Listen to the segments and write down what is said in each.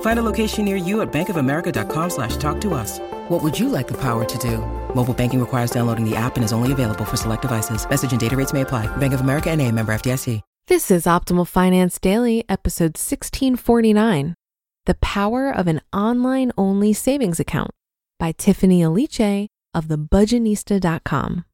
Find a location near you at bankofamerica.com slash talk to us. What would you like the power to do? Mobile banking requires downloading the app and is only available for select devices. Message and data rates may apply. Bank of America and a member FDIC. This is Optimal Finance Daily, episode 1649 The Power of an Online Only Savings Account by Tiffany Aliche of thebudgetnista.com.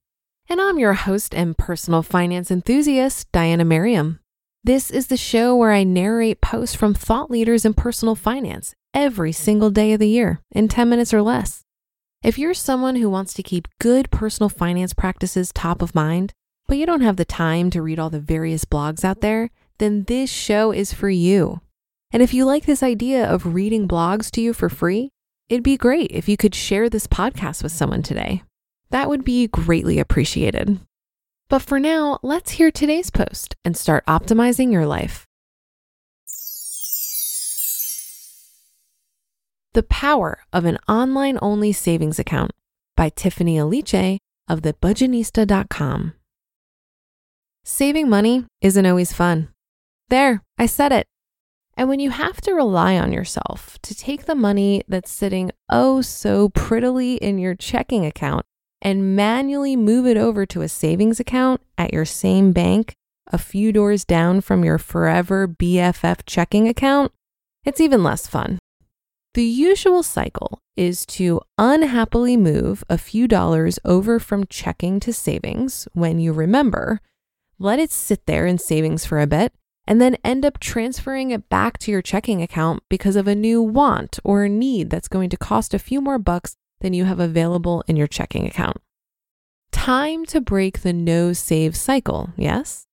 And I'm your host and personal finance enthusiast, Diania Merriam. This is the show where I narrate posts from thought leaders in personal finance every single day of the year in 10 minutes or less. If you're someone who wants to keep good personal finance practices top of mind, but you don't have the time to read all the various blogs out there, then this show is for you. And if you like this idea of reading blogs to you for free, it'd be great if you could share this podcast with someone today. That would be greatly appreciated. But for now, let's hear today's post and start optimizing your life. The Power of an Online Only Savings Account by Tiffany Aliche of thebudgetnista.com. Saving money isn't always fun. There, I said it. And when you have to rely on yourself to take the money that's sitting oh so prettily in your checking account and manually move it over to a savings account at your same bank a few doors down from your forever BFF checking account, it's even less fun. The usual cycle is to unhappily move a few dollars over from checking to savings when you remember, let it sit there in savings for a bit, and then end up transferring it back to your checking account because of a new want or need that's going to cost a few more bucks than you have available in your checking account. Time to break the no save cycle, yes?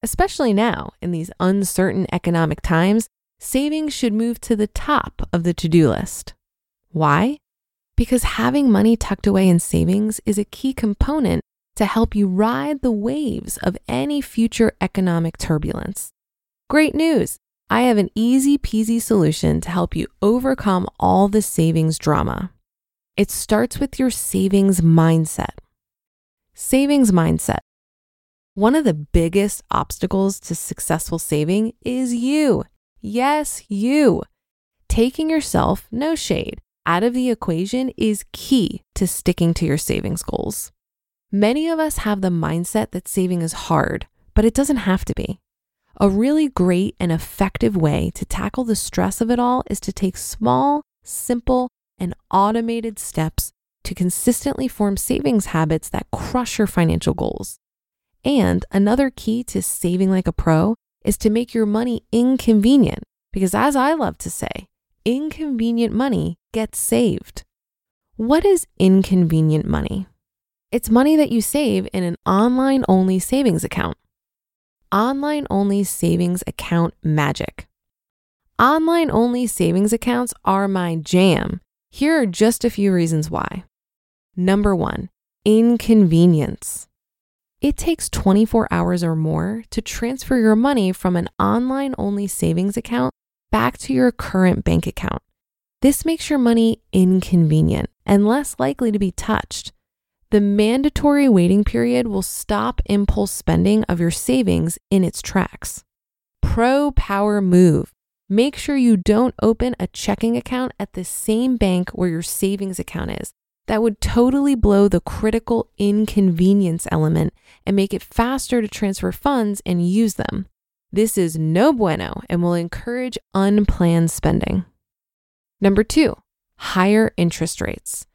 Especially now, in these uncertain economic times, savings should move to the top of the to do list. Why? Because having money tucked away in savings is a key component to help you ride the waves of any future economic turbulence. Great news! I have an easy peasy solution to help you overcome all the savings drama. It starts with your savings mindset. Savings mindset. One of the biggest obstacles to successful saving is you. Yes, you. Taking yourself, no shade, out of the equation is key to sticking to your savings goals. Many of us have the mindset that saving is hard, but it doesn't have to be. A really great and effective way to tackle the stress of it all is to take small, simple, and automated steps to consistently form savings habits that crush your financial goals. And another key to saving like a pro is to make your money inconvenient, because as I love to say, inconvenient money gets saved. What is inconvenient money? It's money that you save in an online only savings account. Online only savings account magic. Online only savings accounts are my jam here are just a few reasons why. Number one, inconvenience. It takes 24 hours or more to transfer your money from an online only savings account back to your current bank account. This makes your money inconvenient and less likely to be touched. The mandatory waiting period will stop impulse spending of your savings in its tracks. Pro power move. Make sure you don't open a checking account at the same bank where your savings account is. That would totally blow the critical inconvenience element and make it faster to transfer funds and use them. This is no bueno and will encourage unplanned spending. Number two, higher interest rates.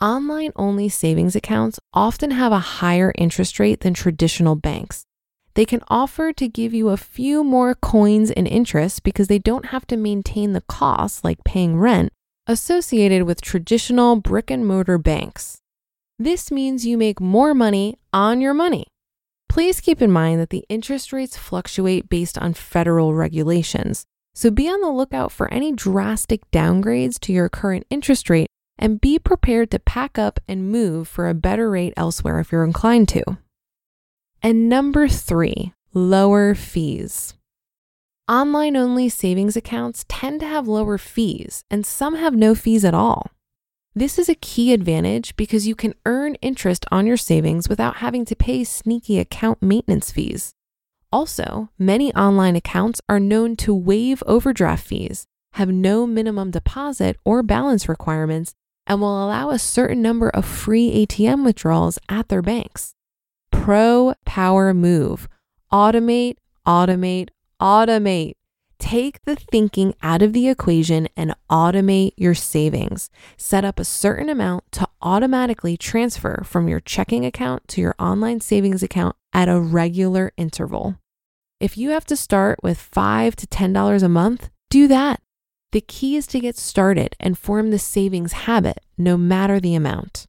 Online only savings accounts often have a higher interest rate than traditional banks. They can offer to give you a few more coins in interest because they don't have to maintain the costs, like paying rent, associated with traditional brick and mortar banks. This means you make more money on your money. Please keep in mind that the interest rates fluctuate based on federal regulations, so be on the lookout for any drastic downgrades to your current interest rate and be prepared to pack up and move for a better rate elsewhere if you're inclined to. And number three, lower fees. Online only savings accounts tend to have lower fees, and some have no fees at all. This is a key advantage because you can earn interest on your savings without having to pay sneaky account maintenance fees. Also, many online accounts are known to waive overdraft fees, have no minimum deposit or balance requirements, and will allow a certain number of free ATM withdrawals at their banks. Pro power move automate, automate, automate. Take the thinking out of the equation and automate your savings. Set up a certain amount to automatically transfer from your checking account to your online savings account at a regular interval. If you have to start with 5 to $10 a month, do that. The key is to get started and form the savings habit, no matter the amount.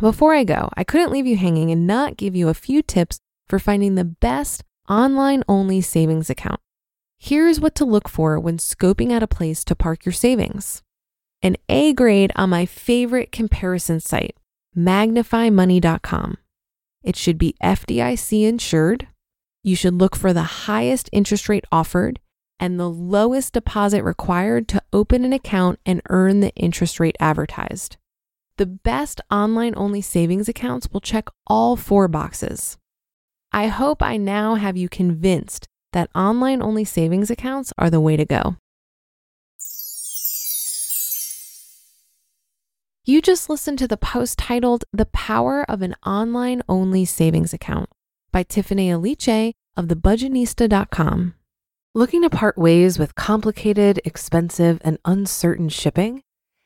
Before I go, I couldn't leave you hanging and not give you a few tips for finding the best online only savings account. Here's what to look for when scoping out a place to park your savings an A grade on my favorite comparison site, magnifymoney.com. It should be FDIC insured. You should look for the highest interest rate offered and the lowest deposit required to open an account and earn the interest rate advertised. The best online only savings accounts will check all four boxes. I hope I now have you convinced that online only savings accounts are the way to go. You just listened to the post titled The Power of an Online Only Savings Account by Tiffany Aliche of thebudgetnista.com. Looking to part ways with complicated, expensive, and uncertain shipping?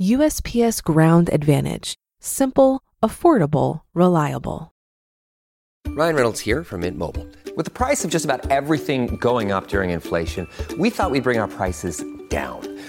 USPS Ground Advantage. Simple, affordable, reliable. Ryan Reynolds here from Mint Mobile. With the price of just about everything going up during inflation, we thought we'd bring our prices down.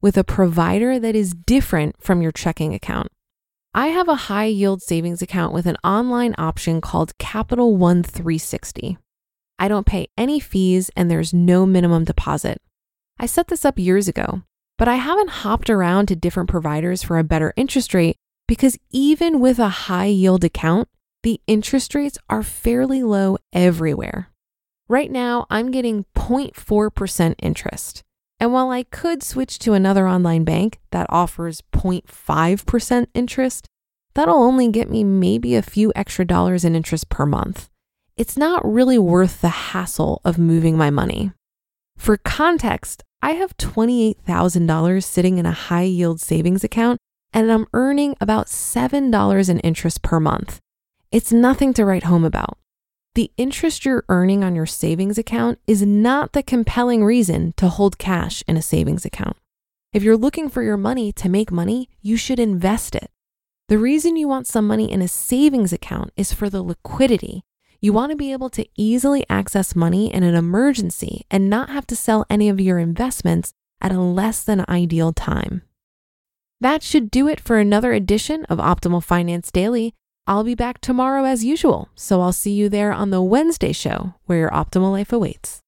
with a provider that is different from your checking account. I have a high yield savings account with an online option called Capital One 360. I don't pay any fees and there's no minimum deposit. I set this up years ago, but I haven't hopped around to different providers for a better interest rate because even with a high yield account, the interest rates are fairly low everywhere. Right now, I'm getting 0.4% interest. And while I could switch to another online bank that offers 0.5% interest, that'll only get me maybe a few extra dollars in interest per month. It's not really worth the hassle of moving my money. For context, I have $28,000 sitting in a high yield savings account and I'm earning about $7 in interest per month. It's nothing to write home about. The interest you're earning on your savings account is not the compelling reason to hold cash in a savings account. If you're looking for your money to make money, you should invest it. The reason you want some money in a savings account is for the liquidity. You want to be able to easily access money in an emergency and not have to sell any of your investments at a less than ideal time. That should do it for another edition of Optimal Finance Daily. I'll be back tomorrow as usual, so I'll see you there on the Wednesday show where your optimal life awaits.